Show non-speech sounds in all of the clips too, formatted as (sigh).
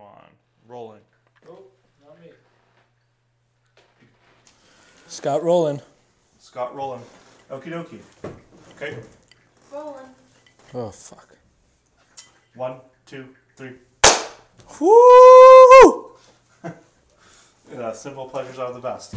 Come on. Rolling. Oh, not me. Scott Rowland. Scott rolling. Okie dokie. Okay. Rolling. Oh fuck. One, two, three. Woo! (laughs) Yeah, simple pleasures are the best.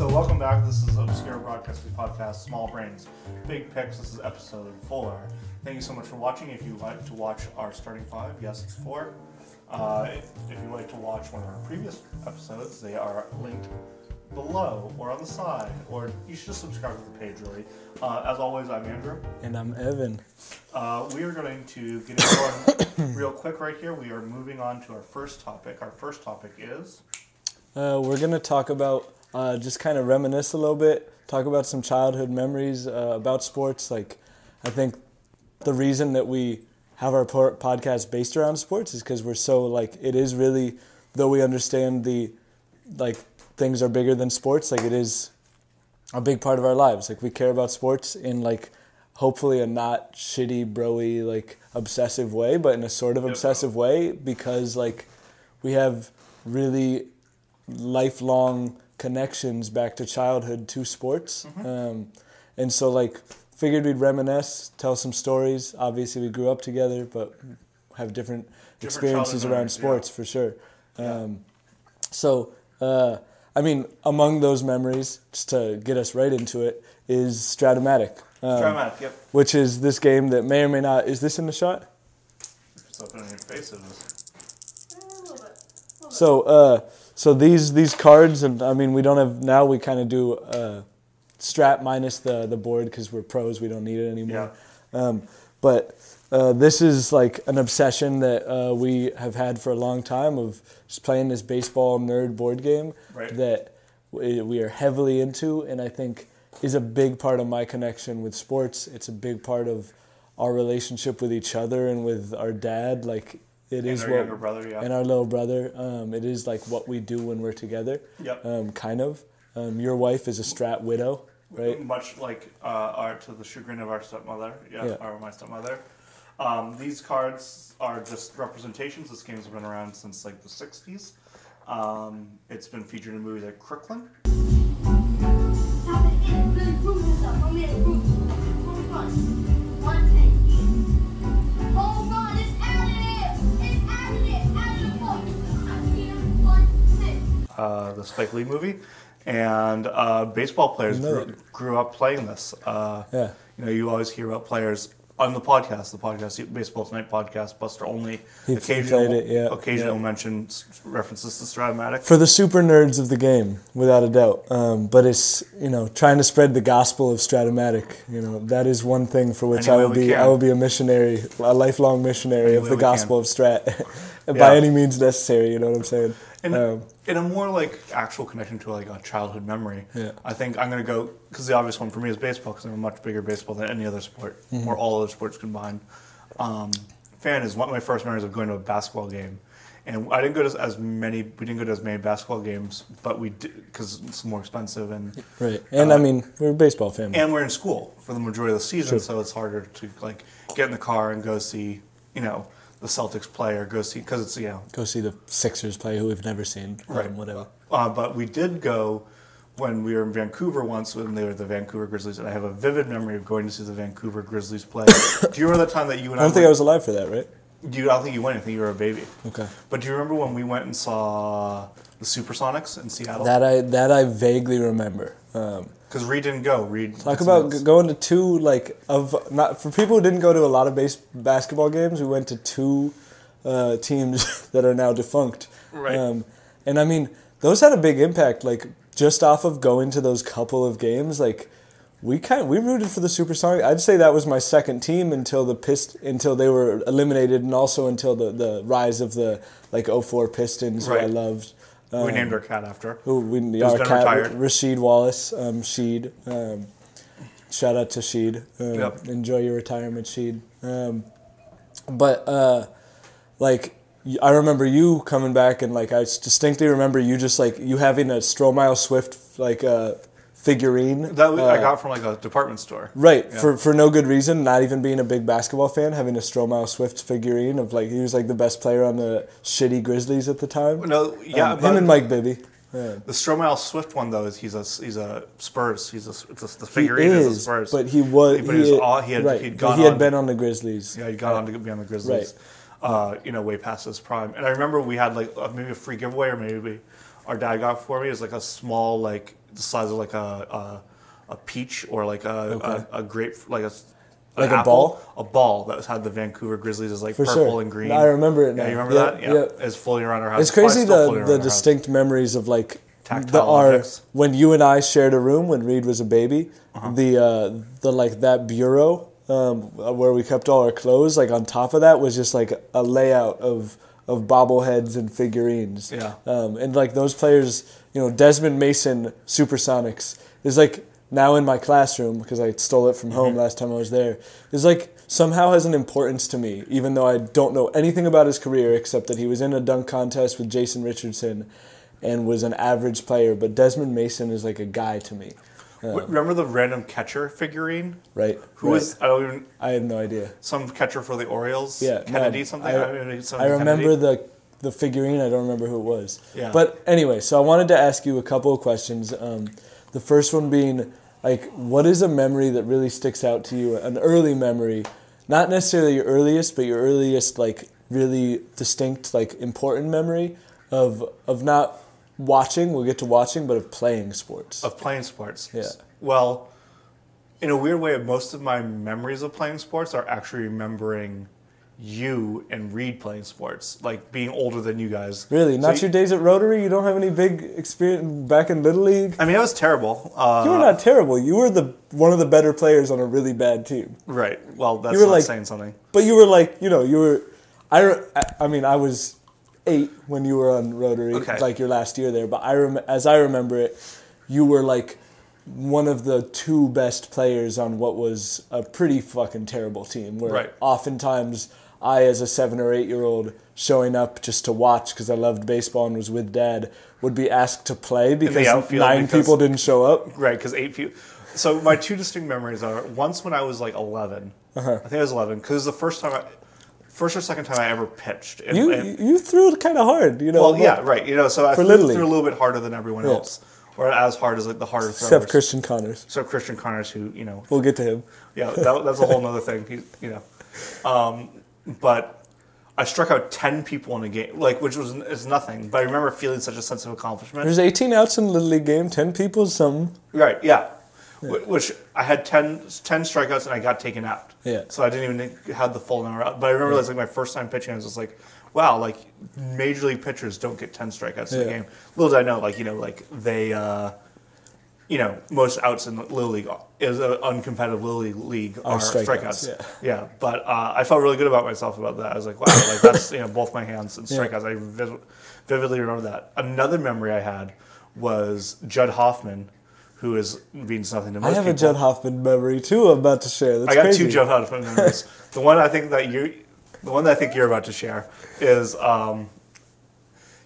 So welcome back. This is Obscure Broadcasting Podcast, Small Brains, Big Picks. This is episode four. Thank you so much for watching. If you like to watch our starting five, yes, it's four. Uh, if you like to watch one of our previous episodes, they are linked below or on the side, or you should just subscribe to the page, really. Uh, as always, I'm Andrew. And I'm Evan. Uh, we are going to get it going (coughs) real quick right here. We are moving on to our first topic. Our first topic is Uh, we're gonna talk about uh, just kind of reminisce a little bit, talk about some childhood memories uh, about sports. Like, I think the reason that we have our por- podcast based around sports is because we're so like it is really, though we understand the like things are bigger than sports. Like it is a big part of our lives. Like we care about sports in like hopefully a not shitty broy like obsessive way, but in a sort of obsessive way because like we have really lifelong connections back to childhood to sports. Um, and so like figured we'd reminisce, tell some stories. Obviously we grew up together, but have different, experiences around memories, yeah. sports for sure. Um, so uh, I mean, among those memories, just to get us right into it, is Strat-O-Matic. Um, Dramatic. Yep. which is this game that may or may not is this in the shot? Just open in your face. It is. Eh, a little bit. A little bit. So, uh, so these these cards, and I mean, we don't have now. We kind of do uh, Strat minus the the board because we're pros. We don't need it anymore. Um, but uh, this is like an obsession that uh, we have had for a long time of just playing this baseball nerd board game Right. that we are heavily into, and I think is a big part of my connection with sports. It's a big part of our relationship with each other and with our dad. Like it is our what younger brother, yeah. and our little brother. Um, it is like what we do when we're together. Yep. Um, kind of. Um, your wife is a strat widow, right? Much like uh, our, to the chagrin of our stepmother, yeah, Yeah. or my stepmother. Um, these cards are just representations. This game's been around since like the '60s. Um, it's been featured in movies like Crooklyn. Uh, the Spike Lee movie, and uh, baseball players No. grew, grew up playing this. Uh, Yeah. You know, you always hear about players on the podcast, the podcast, Baseball Tonight podcast, Buster Olney. He occasional, it, yeah. occasional Yeah. mention s- references to Strat-O-Matic. For the super nerds of the game, without a doubt. Um, but it's you know trying to spread the gospel of Strat-O-Matic. You know that is one thing for which Any I will be. can. I will be a missionary, a lifelong missionary Any of the gospel can. of Strat, (laughs) Yeah. by any means necessary. You know what I'm saying? And Um, in a more like actual connection to like a childhood memory, Yeah. I think I'm gonna go because the obvious one for me is baseball because I'm a much bigger baseball than any other sport Mm-hmm. or all other sports combined. Um, fan is one of my first memories of going to a basketball game, and I didn't go to as many. We didn't go to as many basketball games, but we did because it's more expensive and right. And I mean, we're a baseball family. and we're in school for the majority of the season, Sure. so it's harder to like get in the car and go see you know the Celtics play or go see because it's you know Go see the Sixers play, who we've never seen. Um, Right. whatever. Uh, but we did go when we were in Vancouver once when they were the Vancouver Grizzlies, and I have a vivid memory of going to see the Vancouver Grizzlies play. do you remember the time that you and I I? don't think I was alive for that, right? Do you, I don't think you went. I think you were a baby. Okay. But do you remember when we went and saw the Supersonics in Seattle? That I that I vaguely remember. Um, Because Reed didn't go. Reed Talk about g- going to two like of not for people who didn't go to a lot of base basketball games. We went to two uh, teams (laughs) that are now defunct, Right. Um, and I mean those had a big impact. Like just off of going to those couple of games, like we kind of, we rooted for the Supersonics. I'd say that was my second team until the Pist until they were eliminated, and also until the, the rise of the like 04 Pistons, who I Right. Loved. we Um, named our cat after. who we Who's our cat retired. Rasheed Wallace, um, Sheed. Um, shout out to Sheed. Um, Yep. Enjoy your retirement, Sheed. Um, but uh, like I remember you coming back and like I distinctly remember you just like you having a Stromile Swift like uh, figurine That was, I uh, got from like a department store. Right, Yeah. for for no good reason, not even being a big basketball fan, having a Stromile Swift figurine of like he was like the best player on the shitty Grizzlies at the time. No, yeah, Um, him and Mike Bibby. Yeah. the Stromile Swift one though is he's a he's a Spurs. He's a it's a, the He figurine is, a is, Spurs. but he was. But he was all- he had- right, he'd gone he had on- been on the Grizzlies. Yeah, he got on to be on the Grizzlies. Uh, you know, way past his prime. And I remember we had like uh, maybe a free giveaway, or maybe our dad got for me. is like a small, like the size of like a a, a peach or like a, Okay. a, a grape, like a Like a ball? a ball that was had the Vancouver Grizzlies as like For purple sure. and green. I remember it Yeah, you remember Yeah, that? Yeah, yeah. it's floating around our house. It's crazy the the distinct memories of like the our when you and I shared a room when Reed was a baby. Uh-huh. The uh, the like that bureau um, where we kept all our clothes. Like on top of that was just like a layout of of bobbleheads and figurines. Yeah. Um, and like those players, you know, Desmond Mason, Supersonics is like now in my classroom because I stole it from Mm-hmm. home last time I was there. Is like somehow has an importance to me, even though I don't know anything about his career except that he was in a dunk contest with Jason Richardson, and was an average player. But Desmond Mason is like a guy to me, W- Remember the random catcher figurine? right? Who Right. was I don't even I have no idea. some catcher for the Orioles? Yeah, Kennedy no, something. I- I, something I remember Kennedy. the the figurine. I don't remember who it was. Yeah. But anyway, so I wanted to ask you a couple of questions. Um, the first one being like, what is a memory that really sticks out to you? An early memory, not necessarily your earliest, but your earliest like really distinct like important memory of of not watching. We'll get to watching, but of playing sports. of playing sports. Yeah. Well, in a weird way, most of my memories of playing sports are actually remembering you and Reed playing sports, like being older than you guys. Really, So not you- your days at Rotary. You don't have any big experience back in Little League. I mean, I was terrible. Uh, You were not terrible. You were the one of the better players on a really bad team. right. Well, that's You were not like- saying something. But you were like, you know, you were. I- I mean, I was eight when you were on Rotary, Okay. like your last year there. But I rem- as I remember it, you were like one of the two best players on what was a pretty fucking terrible team. Where Right. oftentimes I, as a seven or eight year old, showing up just to watch because I loved baseball and was with dad, would be asked to play because outfield nine because- people didn't show up. Right, because eight people. So my two distinct memories are once when I was like 11. Uh-huh. I think I was 11 because it was the first time, I, first or second time I ever pitched. And, You and- you threw kind of hard, you know. well, yeah, right. You know, so I threw, threw a little bit harder than everyone Yeah. else, or as hard as like the harder throwers. Except Christian Connors. So Christian Connors, who you know, We'll get to him. yeah, that, that's a whole other thing. He, you know, um, but I struck out ten people in a game, like which was is nothing. But I remember feeling such a sense of accomplishment. There's 18 outs in the Little League game, 10 people, some. right? Yeah. Wh- Which I had 10, 10 strikeouts and I got taken out. Yeah. So I didn't even have the full number out. But I remember it was like my first time pitching. I was just like, wow, like major league pitchers don't get ten strikeouts in a game. Little did I know, like you know, like they. Uh, you know, most outs in the Little League is an uncompetitive Little League league are, strikeouts, strikeouts. yeah. but uh, I felt really good about myself about that. I was like, wow, like (laughs) that's you know both my hands and Yeah. strikeouts. I vividly remember that. Another memory I had was Judd Hoffman, who is means nothing to most I have people. a Judd Hoffman memory too. I'm about to share. That's I got crazy. two Judd Hoffman memories. (laughs) the one I think that you, the one that I think you're about to share is um,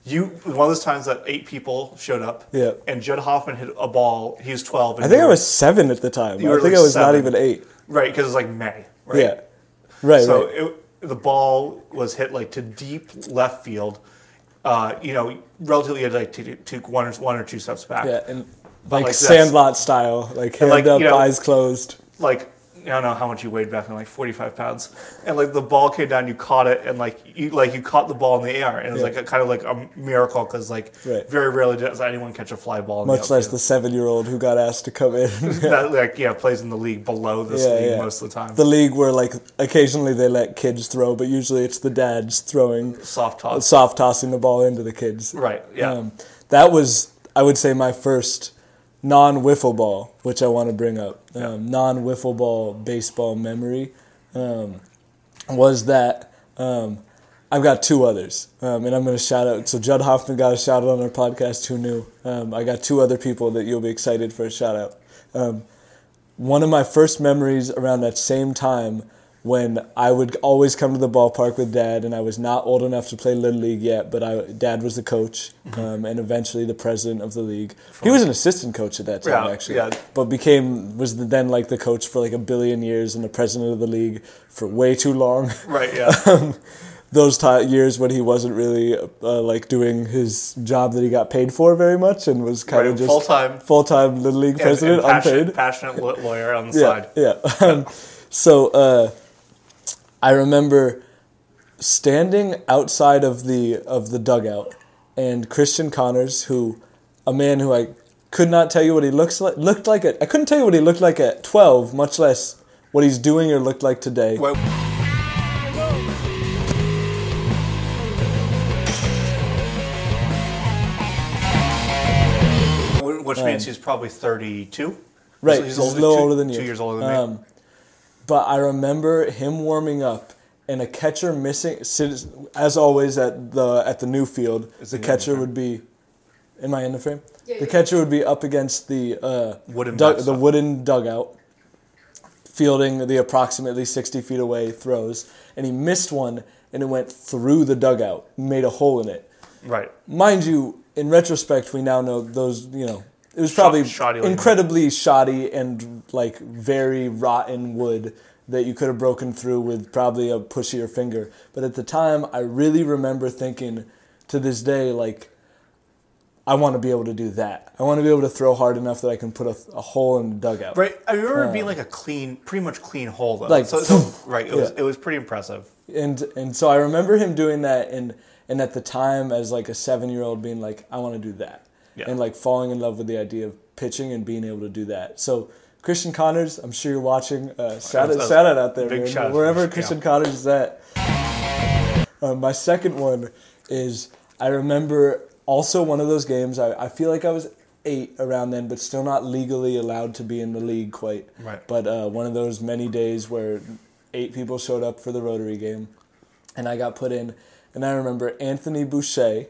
you. One of those times that eight people showed up. Yeah. And Judd Hoffman hit a ball. He was 12. And I think I was seven at the time. I think like I was not even eight. right because it's like May. Right. Yeah. Right. So right. it, the ball was hit like to deep left field. Uh, you know, relatively like to take one or one or two steps back. yeah. And like, like. Sandlot style, like hand like, up, you know- eyes closed. like I don't know how much you weighed back then, like forty five pounds, and like the ball came down, you caught it, and like you like you caught the ball in the air, and it was Yeah. like a, kind of like a miracle because like Right. very rarely does anyone catch a fly ball. In Much the less the seven-year-old who got asked to come in. (laughs) that like yeah plays in the league below this Yeah, league yeah. most of the time. the league where like occasionally they let kids throw, but usually it's the dads throwing, Soft toss, soft tossing the ball into the kids. right? Yeah, Um, that was, I would say, my first non wiffle ball, which I want to bring up. Um, non wiffle ball baseball memory um, was that um, I've got two others, um, and I'm going to shout out. So Judd Hoffman got a shout out on our podcast. Who knew? Um, I got two other people that you'll be excited for a shout out. Um, one of my first memories around that same time when I would always come to the ballpark with dad, and I was not old enough to play Little League yet, but I, dad was the coach Mm-hmm. um, and eventually the president of the league. He was an assistant coach at that time, Yeah, actually, yeah. but became, was then like the coach for like a billion years and the president of the league for way too long. Right. (laughs) Yeah. um, those ti years when he wasn't really uh, like doing his job that he got paid for very much and was kind Right, of just full-time. full-time little league president and passionate, unpaid passionate lawyer on the yeah side. yeah (laughs) um, so uh, I remember standing outside of the of the dugout and Christian Connors who a man who I could not tell you what he looks like looked like at I couldn't tell you what he looked like at 12 much less what he's doing or looked like today Wait, Which um, means he's probably 32. Right, He's, he's a little two, older than you. two years older than me. Um, But I remember him warming up and a catcher missing. As always at the at the new field, the the catcher frame? would be. Am I in the frame? Yeah, the yeah. catcher would be up against the uh, Wooden dug- the wooden dugout, fielding the approximately sixty feet away throws, and he missed one, and it went through the dugout, made a hole in it right. mind you, in retrospect, we now know those. You know, it was probably shoddy incredibly shoddy and like very rotten wood that you could have broken through with probably a pushier finger. But at the time, I really remember thinking, to this day, like. I want to be able to do that. I want to be able to throw hard enough that I can put a, a hole in the dugout. Right. I remember it being um, like a clean, pretty much clean hole though. Like, so, so (laughs) right. It was yeah. it was pretty impressive. and and so I remember him doing that and and at the time as like a seven year old being like I want to do that Yeah. and like falling in love with the idea of pitching and being able to do that. So Christian Connors, I'm sure you're watching. Uh, shout out, shout out out there, big man. wherever Christian, Christian yeah. Connors is at. Uh, my second one is I remember also one of those games. I, I feel like I was eight around then, but still not legally allowed to be in the league quite. Right. But uh, one of those many days where eight people showed up for the Rotary game, and I got put in. And I remember Anthony Boucher.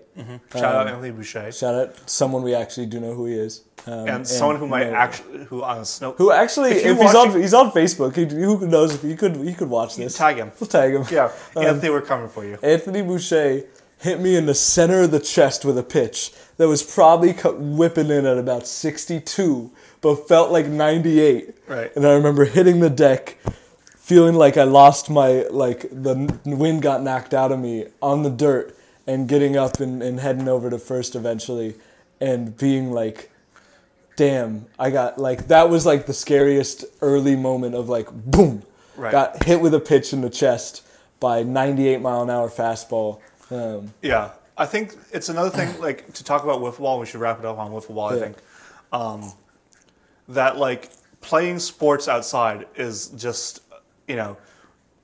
Shout out Um, Anthony Boucher Shout out someone we actually do know who he is. Um, and someone who might actually who on snow who actually If if, he's on he's on Facebook. He, who knows if he could he could watch this. tag him. We'll tag him. Yeah, (laughs) Um, Anthony, we're coming for you. Anthony Boucher hit me in the center of the chest with a pitch that was probably whipping in at about 62, but felt like 98. Right. And I remember hitting the deck, feeling like I lost my, like the wind got knocked out of me on the dirt, and getting up and, and heading over to first eventually, and being like, damn, I got, like, that was like the scariest early moment of like, boom, Right. got hit with a pitch in the chest by 98 mile an hour fastball. Um, Yeah, I think it's another thing (clears throat) like to talk about wiffle ball. We should wrap it up on wiffle ball. I think um, that like playing sports outside is just you know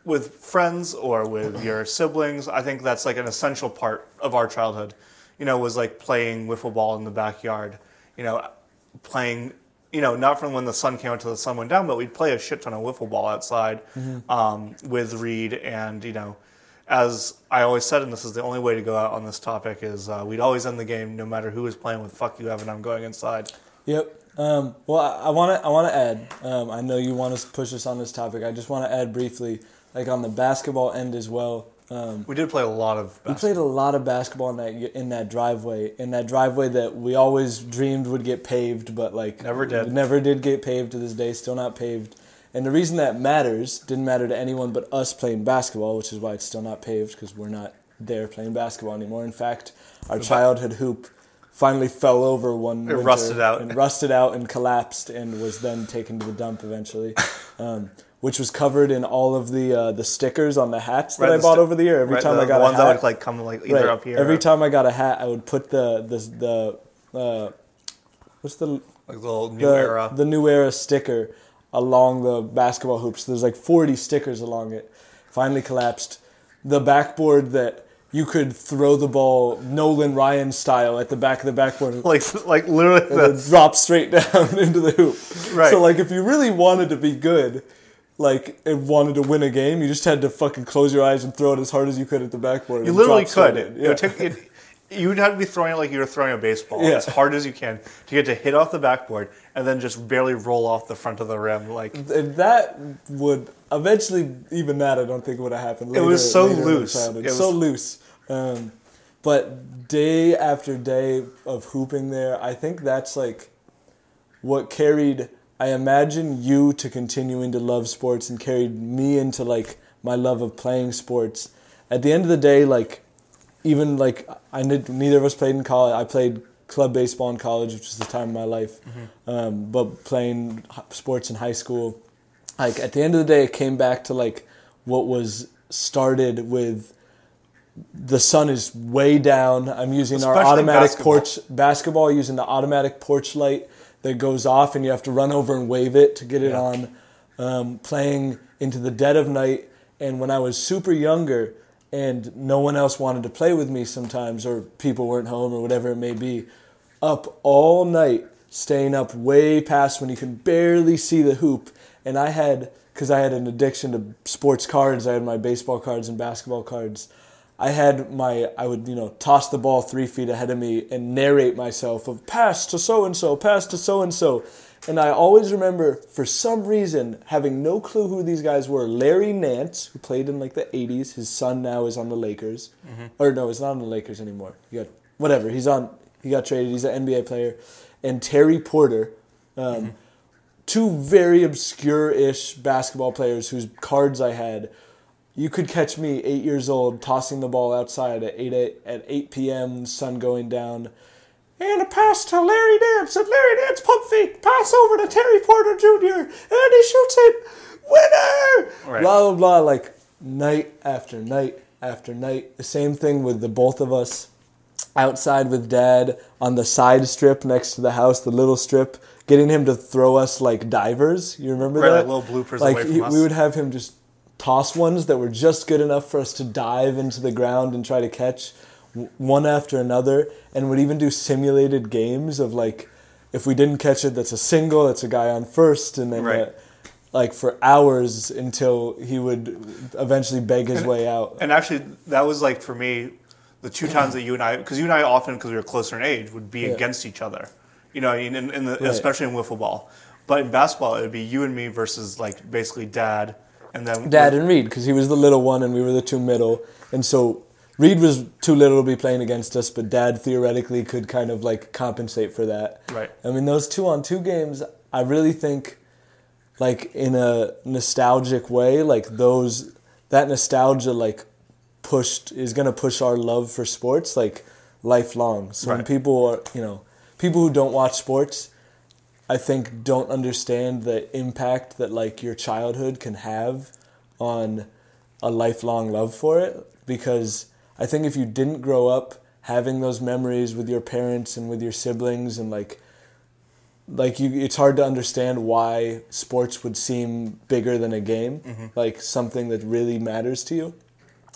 with friends or with your siblings. I think that's like an essential part of our childhood. You know, was like playing wiffle ball in the backyard. You know, playing. You know, not from when the sun came out till the sun went down, but we'd play a shit ton of wiffle ball outside um, with Reed, and you know, as I always said, and this is the only way to go out on this topic, is uh, we'd always end the game, no matter who was playing with "fuck you, Evan, I'm going inside." Yep. Um, well, I want to. I want to add. Um, I know you want to push us on this topic. I just want to add briefly, like on the basketball end as well. Um, We did play a lot of. we played a lot of basketball in that in that driveway. In that driveway that we always dreamed would get paved, but like Never did. Never did get paved to this day. Still not paved. And the reason that matters didn't matter to anyone but us playing basketball, which is why it's still not paved because we're not there playing basketball anymore. In fact, our childhood hoop finally fell over one winter rusted out. and rusted out and collapsed and was then taken to the dump eventually. (laughs) Um, which was covered in all of the uh, the stickers on the hats that Right, I bought sti- over the year. Every right, time the, I got the ones a that hat, would like come like either Right. up here. Every time I got a hat, I would put the the the uh, what's the like the new the, era. the new era sticker along the basketball hoops. There's like 40 stickers along it. Finally collapsed. The backboard that you could throw the ball Nolan Ryan style at the back of the backboard (laughs) like like literally and the, drop straight (laughs) down into the hoop. Right. So like if you really wanted to be good, like and wanted to win a game, you just had to fucking close your eyes and throw it as hard as you could at the backboard. you literally could. It, Yeah. would take, it, you'd have to be throwing it like you were throwing a baseball Yeah. as hard as you can to get to hit off the backboard and then just barely roll off the front of the rim. Like And that would eventually, even that, I don't think would have happened. It was so loose. It so loose. Um, but day after day of hooping there, I think that's like what carried. I imagine you to continuing to love sports and carried me into like my love of playing sports. At the end of the day, like even like I did, neither of us played in college. I played club baseball in college, which was the time of my life. Um, but playing sports in high school, like at the end of the day, it came back to like what was started with. The sun is way down. I'm using our automatic basketball. porch basketball, using the automatic porch light that goes off, and you have to run over and wave it to get it Yeah. on. Um, playing into the dead of night, and when I was super younger, and no one else wanted to play with me sometimes, or people weren't home, or whatever it may be, up all night, staying up way past when you can barely see the hoop. And I had, because I had an addiction to sports cards, I had my baseball cards and basketball cards. I had my, I would, you know, toss the ball three feet ahead of me and narrate myself of pass to so and so, pass to so and so. And I always remember, for some reason, having no clue who these guys were. Larry Nance, who played in like the 80s, his son now is on the Lakers. Or no, he's not on the Lakers anymore. He got, whatever, he's on, he got traded, he's an NBA player. And Terry Porter, um, two very obscure-ish basketball players whose cards I had. You could catch me eight years old tossing the ball outside at eight at eight p.m. Sun going down, and a pass to Larry Nance and Larry Nance pump fake pass over to Terry Porter Jr. and he shoots it, winner. Right. Blah blah blah. Like night after night after night. The same thing with the both of us outside with dad on the side strip next to the house, the little strip, getting him to throw us like divers. You remember Right, that? like little bloopers Like away from he- us. we would have him just toss ones that were just good enough for us to dive into the ground and try to catch one after another, and would even do simulated games of like if we didn't catch it, that's a single, that's a guy on first, and then. Right. Uh, like for hours until he would eventually beg his way out. And actually, that was like for me, the two times that you and I, because you and I often, because we were closer in age, would be Yeah. against each other. You know, in, in the, Right. especially in wiffle ball. But in basketball, it would be you and me versus like basically dad, and then Dad and Reed, because he was the little one and we were the two middle. And so Reed was too little to be playing against us, but Dad theoretically could kind of like compensate for that. Right. I mean, those two on two games, I really think, like in a nostalgic way, like those, that nostalgia, like pushed, is going to push our love for sports, like lifelong. So when people are, you know, people who don't watch sports, I think don't understand the impact that like your childhood can have on a lifelong love for it. Because I think if you didn't grow up having those memories with your parents and with your siblings and like like you it's hard to understand why sports would seem bigger than a game like something that really matters to you.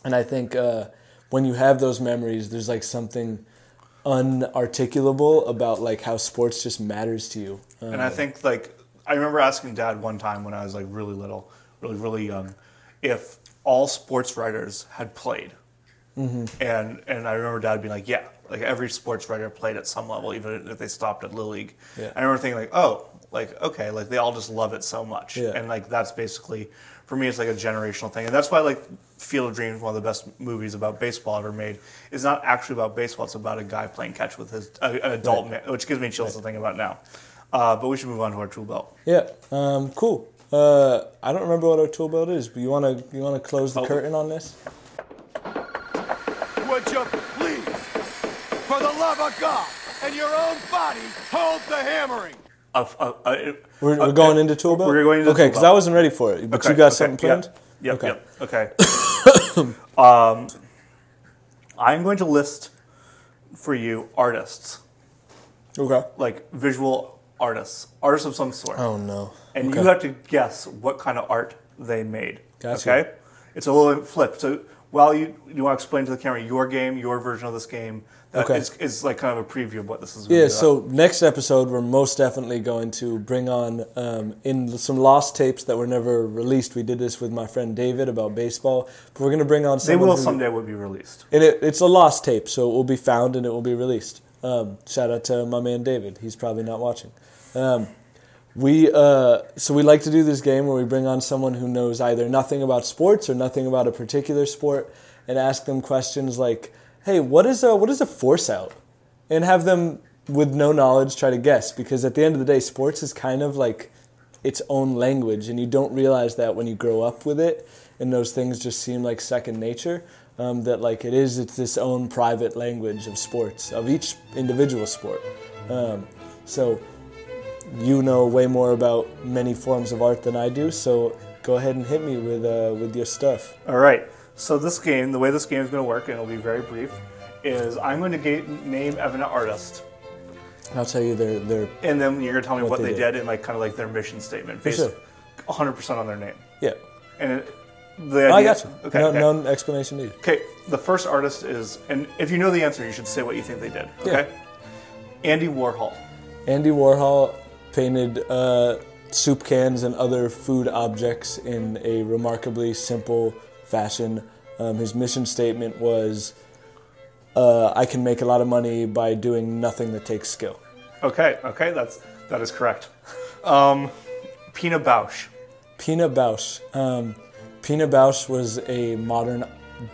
And I think uh, when you have those memories there's like something unarticulable about like how sports just matters to you Uh, And I think like I remember asking dad one time when I was like really little, really really young, if all sports writers had played. Mm-hmm. And and I remember dad being like, yeah, like every sports writer played at some level, even if they stopped at little league. Yeah. I remember thinking like, oh, like okay, like they all just love it so much, Yeah. and like that's basically for me, it's like a generational thing, and that's why like Field of Dreams, one of the best movies about baseball ever made, is not actually about baseball. It's about a guy playing catch with his uh, an adult man, which gives me chills to think about now. Uh, but we should move on to our tool belt. Yeah. Um, cool. Uh, I don't remember what our tool belt is, but you wanna you wanna close the Oh. curtain on this? Would you please, for the love of God and your own body, hold the hammering? Of, uh, uh, We're, uh, we're going uh, into tool belt. We're going into okay, because. I wasn't ready for it, but Okay, you got okay, something yeah. planned. Yep, Okay. yep, okay. (coughs) um, I'm going to list for you artists, Okay. like visual artists, artists of some sort. Oh no. and okay. you have to guess what kind of art they made. Gotcha. Okay, it's a little flip. So while you you want to explain to the camera your game, your version of this game, that Okay. is, is like kind of a preview of what this is. Yeah, be so next episode, we're most definitely going to bring on um, in some lost tapes that were never released. We did this with my friend David about baseball, but we're going to bring on some they will who- someday will be released. And it, it's a lost tape, so it will be found and it will be released. Um, shout out to my man David. He's probably not watching. Um, we uh, so we like to do this game where we bring on someone who knows either nothing about sports or nothing about a particular sport, and ask them questions like, "Hey, what is a what is a force out?" and have them with no knowledge try to guess. Because at the end of the day, sports is kind of like its own language, and you don't realize that when you grow up with it, and those things just seem like second nature. Um, that like it is, it's this own private language of sports of each individual sport. Um, so you know way more about many forms of art than I do. So go ahead and hit me with uh, with your stuff. All right. So this game, the way this game is going to work, and it'll be very brief, is I'm going to ga- name Evan an artist, And I'll tell you their their and then you're going to tell me what, What they, did. did. and like kind of like their mission statement, based sure. 100% on their name. yeah. And it, the idea, I got you. Okay. no, okay. no explanation needed. Okay, the first artist is, and if you know the answer, you should say what you think they did. Yeah. Okay. Andy Warhol. Andy Warhol painted uh, soup cans and other food objects in a remarkably simple fashion. Um, his mission statement was, uh, "I can make a lot of money by doing nothing that takes skill." Okay, okay, that's that is correct. Um, Pina Bausch. Pina Bausch. Um, Pina Bausch was a modern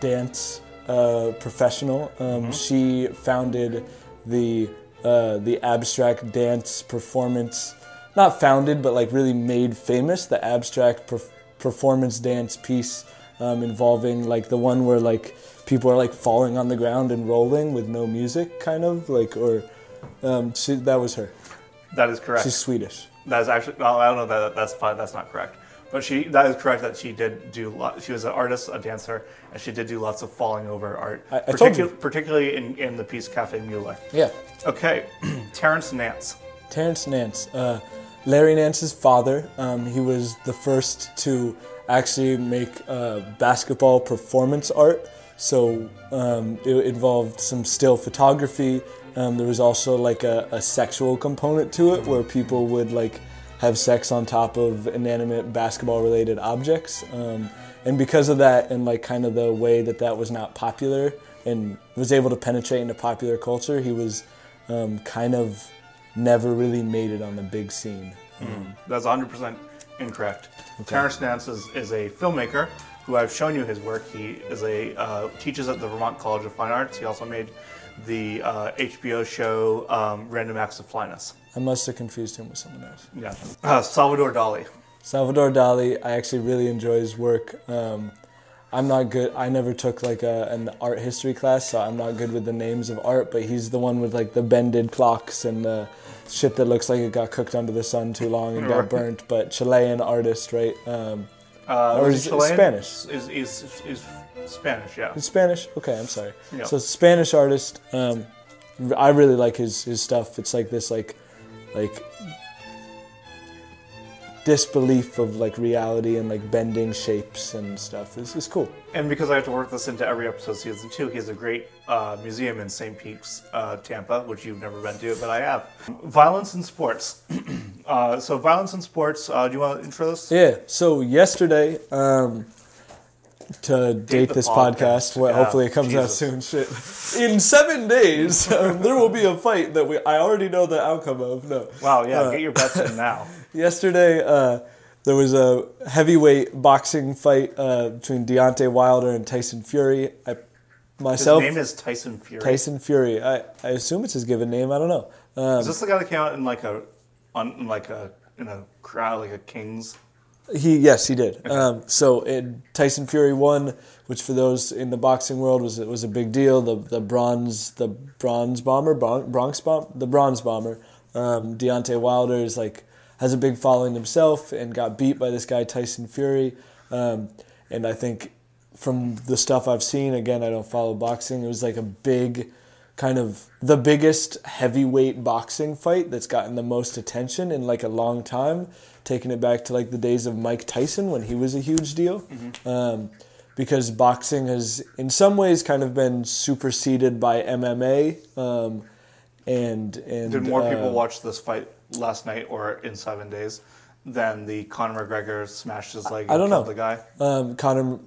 dance uh, professional. Um, She founded the uh, the abstract dance performance, not founded, but like really made famous the abstract per- performance dance piece um, involving like the one where like people are like falling on the ground and rolling with no music, kind of like or um, she, that was her. That is correct. She's Swedish. That is actually. Well, I don't know that that's fine. That's not correct. But she that is correct that she did do. Lot, she was an artist, a dancer, and she did do lots of falling over art. I- I told you. Particularly in, in the piece Cafe Mueller. Yeah. Okay, (clears throat) Terrence Nance. Terrence Nance, uh, Larry Nance's father. Um, he was the first to actually make uh, basketball performance art. So um, it involved some still photography. Um, there was also like a, a sexual component to it, where people would like have sex on top of inanimate basketball-related objects. Um, and because of that, and like kind of the way that that was not popular and was able to penetrate into popular culture, he was um, kind of never really made it on the big scene. That's 100% incorrect. Terrence Nance is, is a filmmaker who I've shown you his work. He is a uh, teaches at the Vermont College of Fine Arts. He also made the uh, HBO show um, Random Acts of Flyness. I must have confused him with someone else. Yeah. Uh, Salvador Dali. Salvador Dali, I actually really enjoy his work. Um, I'm not good. I never took like a, an art history class, so I'm not good with the names of art. But he's the one with like the bended clocks and the shit that looks like it got cooked under the sun too long and got (laughs) burnt. But Chilean artist, right? Um, Uh, Or is Chilean? Spanish? Is, is, is Spanish, yeah. It's Spanish. Okay, I'm sorry. Yeah. So Spanish artist. Um, I really like his his stuff. It's like this like like disbelief of like reality and like bending shapes and stuff. This is cool. And because I have to work this into every episode of season two, he has a great uh, museum in St. Pete's, uh, Tampa, which you've never been to, but I have. Violence in sports. (clears throat) uh, so, violence in sports. Uh, do you want to intro this? Yeah. So yesterday, um, to date, the this podcast. podcast, well, Yeah, hopefully it comes out soon. Shit. In seven days, (laughs) um, there will be a fight that we I already know the outcome of. No. Wow, yeah, Uh, get your bets in now. (laughs) Yesterday, uh, there was a heavyweight boxing fight uh, between Deontay Wilder and Tyson Fury. I, myself, His name is Tyson Fury. Tyson Fury. I, I assume it's his given name. I don't know. Um, Is this the guy that came out in like a, on in like a in a crowd like a Kings? He yes, he did. Um, so it, Tyson Fury won, which for those in the boxing world was was a big deal. The the bronze the bronze bomber Bronx bomb the bronze bomber. Um, Deontay Wilder is like has a big following himself and got beat by this guy Tyson Fury. Um, and I think from the stuff I've seen, again I don't follow boxing. It was like a big kind of the biggest heavyweight boxing fight that's gotten the most attention in like a long time, taking it back to like the days of Mike Tyson when he was a huge deal. Um, because boxing has, in some ways, kind of been superseded by MMA. Um, and and Did more people uh, watch this fight last night or in seven days than the Conor McGregor smashed his leg I and don't know. the guy? Um, Conor.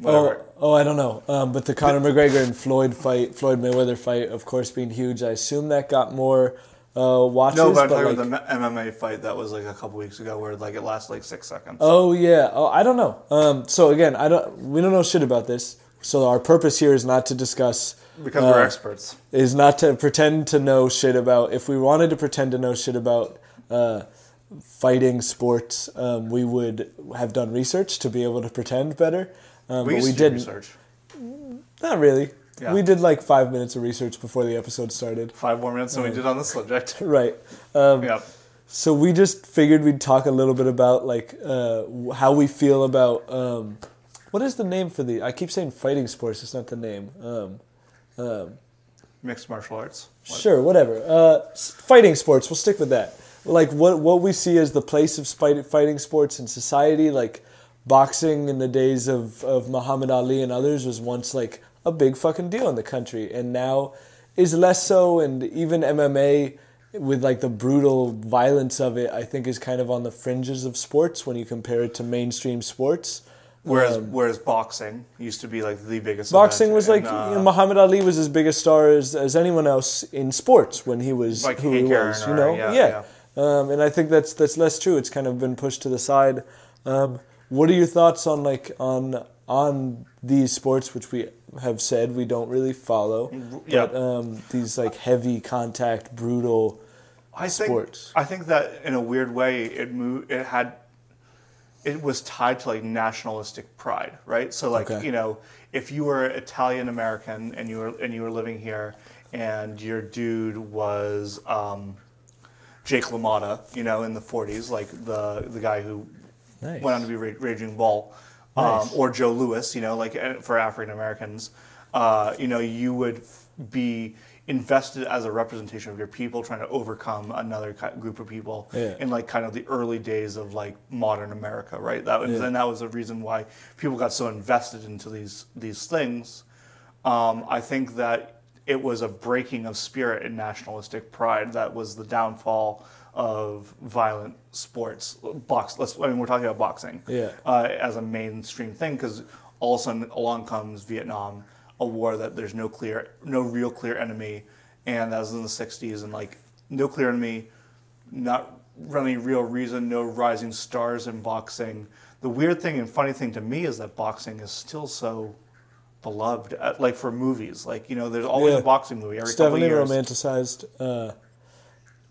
Whatever. Oh, oh, I don't know. Um, but the Conor McGregor and Floyd fight, Floyd Mayweather fight, of course, being huge. I assume that got more uh, watches. No, but I'm talking like- about the MMA fight that was like a couple weeks ago where like it lasted like six seconds. Oh yeah. Oh, I don't know. Um, so again, I don't. We don't know shit about this. So our purpose here is not to discuss. because we're uh, experts. Is not to pretend to know shit about. If we wanted to pretend to know shit about uh, fighting sports, um, we would have done research to be able to pretend better. Um, We but we didn't. research. Not really. Yeah. We did like five minutes of research before the episode started. Five more minutes than we did on this subject. (laughs) Right. Um, Yep. So we just figured we'd talk a little bit about like uh, how we feel about um, what is the name for the? I keep saying fighting sports. It's not the name. Um, Mixed martial arts. What? sure, whatever. Uh, fighting sports. We'll stick with that. Like what what we see as the place of fighting sports in society. Like boxing in the days of of Muhammad Ali and others was once like a big fucking deal in the country, and now is less so. And even MMA with like the brutal violence of it, I think is kind of on the fringes of sports when you compare it to mainstream sports. Whereas Um, whereas boxing used to be like the biggest. Boxing was like uh, you know, Muhammad Ali was as big a star as, as anyone else in sports when he was Like who Hank he was. You know, yeah, Um, and I think that's that's less true. It's kind of been pushed to the side. Um, what are your thoughts on like on on these sports, which we have said we don't really follow, Yeah. but um, these like heavy contact, brutal. I think sports. I think that in a weird way it moved. It had. It was tied to like nationalistic pride, right? So like Okay. you know, if you were Italian American and you were and you were living here, and your dude was um, Jake LaMotta, you know, in the '40s, like the the guy who Nice. went on to be Ra- Raging Bull, um, Nice. or Joe Louis, you know, like uh, for African Americans, uh, you know, you would be invested as a representation of your people trying to overcome another ki- group of people Yeah. in like kind of the early days of like modern America, right? That was, Yeah. and that was the reason why people got so invested into these these things. Um, I think that it was a breaking of spirit and nationalistic pride that was the downfall of violent sports. Box. Let's. I mean, we're talking about boxing. Yeah. Uh, as a mainstream thing, because all of a sudden along comes Vietnam, a war that there's no clear, no real clear enemy, and that was in the '60s, and like no clear enemy, not any real reason, no rising stars in boxing. The weird thing and funny thing to me is that boxing is still so beloved, uh, like for movies. Like you know, there's always Yeah. a boxing movie every It's couple definitely years. romanticized. Uh,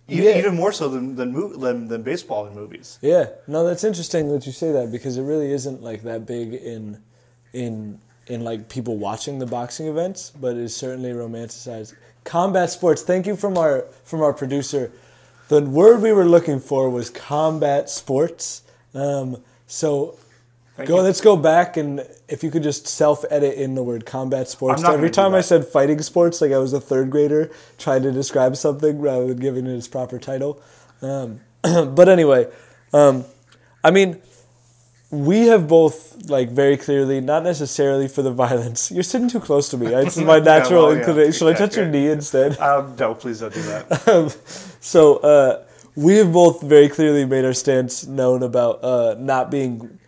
Yeah. Even more so than than, than than baseball in movies. Yeah, no, that's interesting that you say that because it really isn't like that big in, in in like people watching the boxing events, but it's certainly romanticized. Combat sports. Thank you from our from our producer. The word we were looking for was combat sports. Um, so Thank go. you. Let's go back and if you could just self edit in the word combat sports. Every time I said fighting sports, like I was a third grader trying to describe something rather than giving it its proper title. Um, (clears throat) but anyway, um, I mean, we have both like very clearly, not necessarily for the (laughs) violence. You're sitting too close to me. It's (laughs) my Yeah, natural well, yeah. inclination. Should I touch your knee instead? Um, no, please don't do that. (laughs) Um, so uh, we have both very clearly made our stance known about uh, not being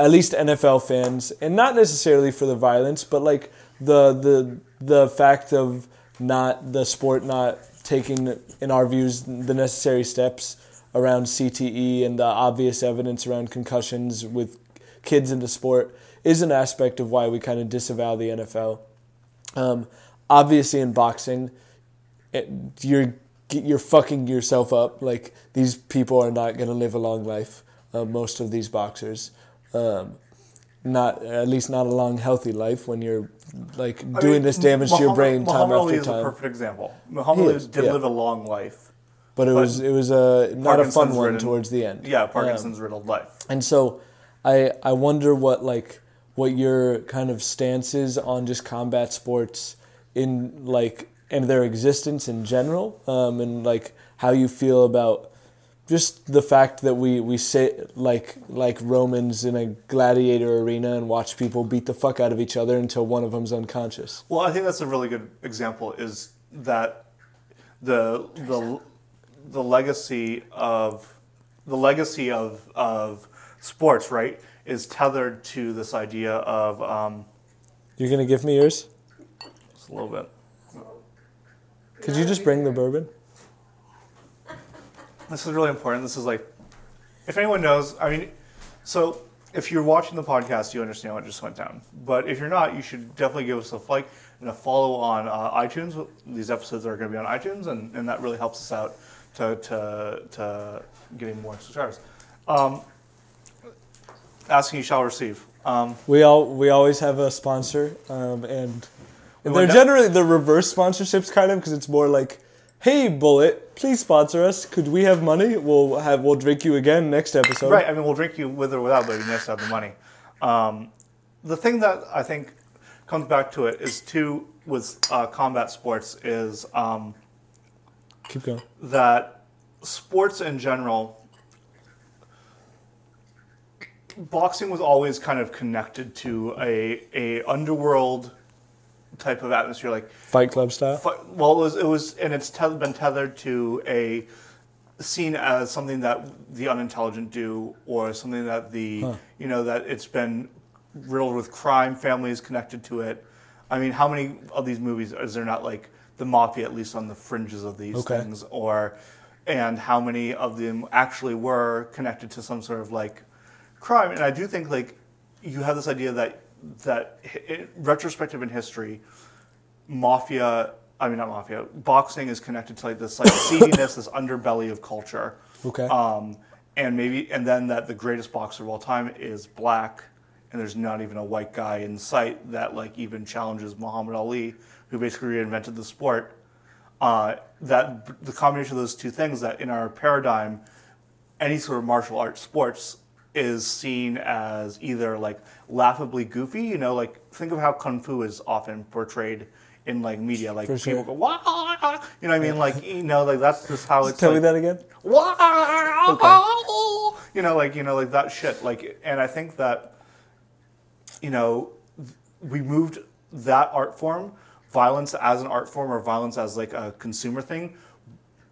at least NFL fans, and not necessarily for the violence, but like the the the fact of not the sport not taking, in our views, the necessary steps around CTE and the obvious evidence around concussions with kids into sport is an aspect of why we kind of disavow the NFL. Um, obviously, in boxing, it, you're you're fucking yourself up. Like these people are not going to live a long life. Uh, most of these boxers, um, not at least not a long healthy life when you're like I doing mean, this damage to your brain time Muhammad Ali after is a time. perfect example. Muhammad Ali did yeah. live a long life. But it but was it was a not a fun one ridden- towards the end. Yeah, Um, Parkinson's riddled life. And so I I wonder what like what your kind of stance is on just combat sports in like and their existence in general, um, and like how you feel about just the fact that we we sit like like Romans in a gladiator arena and watch people beat the fuck out of each other until one of them's unconscious. Well, I think that's a really good example. Is that the the the legacy of the legacy of of sports, right, is tethered to this idea of um, You're gonna give me yours? just a little bit. Could you just bring the bourbon? This is really important. This is like, if anyone knows, I mean, so if you're watching the podcast, you understand what just went down. But if you're not, you should definitely give us a like and a follow on uh, iTunes. These episodes are going to be on iTunes, and, and that really helps us out to, to, to getting more subscribers. Um, asking you shall receive. Um, We all we always have a sponsor, um, and We they're generally the reverse sponsorships kind of because it's more like, "Hey, Bulleit, please sponsor us. Could we have money? We'll have we'll drink you again next episode." Right. I mean, we'll drink you with or without, but we to have the money. Um, the thing that I think comes back to it is too with uh, combat sports is um, Keep going. that sports in general, boxing was always kind of connected to a a underworld type of atmosphere, like Fight Club style. Fu- well, it was, it was, and it's te- been tethered to a seen as something that the unintelligent do, or something that the you know that it's been riddled with crime. Families connected to it. I mean, how many of these movies is there not like the mafia at least on the fringes of these Okay. things, or and how many of them actually were connected to some sort of like crime? And I do think like you have this idea that that retrospective in history mafia i mean not mafia boxing is connected to like this like (coughs) seediness this underbelly of culture Okay. um, and maybe and then that the greatest boxer of all time is black and there's not even a white guy in sight that like even challenges muhammad ali who basically reinvented the sport uh, that the combination of those two things that in our paradigm any sort of martial arts sports is seen as either like laughably goofy, you know, like think of how kung fu is often portrayed in like media, like For people go wah, you know what I mean, like you know, like that's just how it's Tell like, me that again. Wah! You know, like you know, like that shit. Like, and I think that, you know, we moved that art form, violence as an art form or violence as like a consumer thing,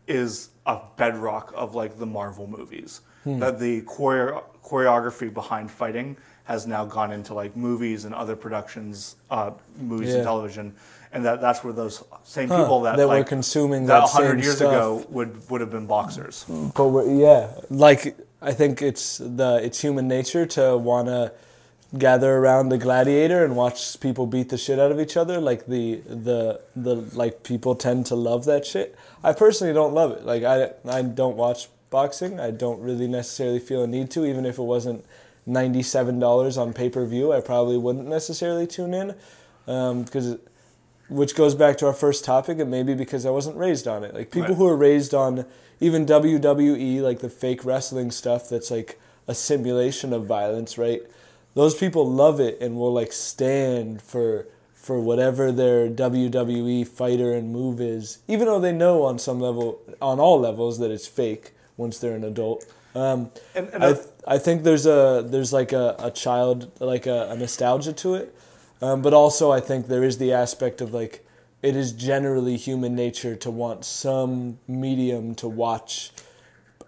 is a bedrock of like the Marvel movies. Hmm. That the choreo- choreography behind fighting has now gone into like movies and other productions, uh, movies Yeah. and television, and that that's where those same Huh, people that, that were like, consuming that that 100 years stuff. ago would would have been boxers. But we're, yeah, like I think it's the it's human nature to wanna gather around the gladiator and watch people beat the shit out of each other. Like the the the like people tend to love that shit. I personally don't love it. Like I I don't watch boxing. I don't really necessarily feel a need to, even if it wasn't ninety seven dollars on pay per view. I probably wouldn't necessarily tune in um, because which goes back to our first topic and maybe because I wasn't raised on it. Like people Right. who are raised on even WWE, like the fake wrestling stuff that's like a simulation of violence, right? Those people love it and will like stand for for whatever their WWE fighter and move is, even though they know on some level, on all levels, that it's fake once they're an adult. Um, And- and I, I- th- I think there's a there's like a, a child like a, a nostalgia to it, um, but also I think there is the aspect of like it is generally human nature to want some medium to watch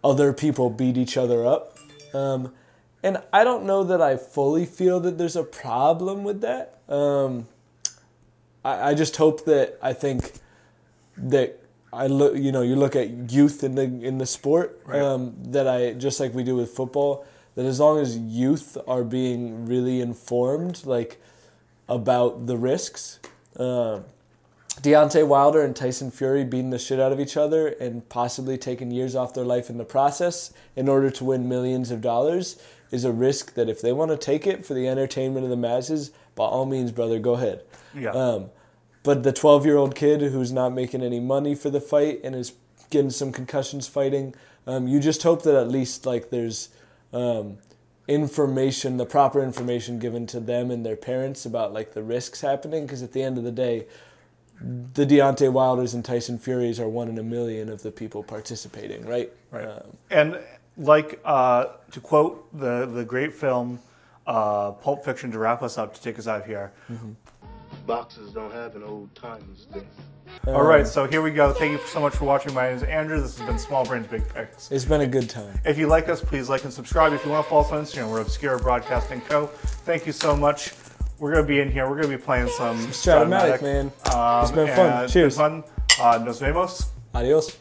other people beat each other up. Um, and I don't know that I fully feel that there's a problem with that. Um, I, I just hope that I think that I look, you know, you look at youth in the in the sport. Right. Um, that I just like we do with football. That as long as youth are being really informed, like about the risks. Um, Deontay Wilder and Tyson Fury beating the shit out of each other and possibly taking years off their life in the process in order to win millions of dollars is a risk that if they want to take it for the entertainment of the masses, by all means, brother, go ahead. Yeah. Um, but the 12 year old kid who's not making any money for the fight and is getting some concussions fighting, um, you just hope that at least like there's um, information, the proper information given to them and their parents about like the risks happening. Because at the end of the day, the Deontay Wilders and Tyson Furies are one in a million of the people participating, right? Right. Um, And like uh, to quote the the great film uh, Pulp Fiction to wrap us up to take us out of here. Boxers don't have an old timers thing. All right, so here we go. Thank you so much for watching. My name is Andrew. This has been Small Brains Big Picks. it's been a good time. If you like us, please like and subscribe. If you want to follow us on Instagram, we're Obscure Broadcasting Co. Thank you so much. We're gonna be in here. We're gonna be playing some Strat-O-Matic, man. Um, It's been fun. and Cheers. Been fun. Uh, nos vemos. Adios.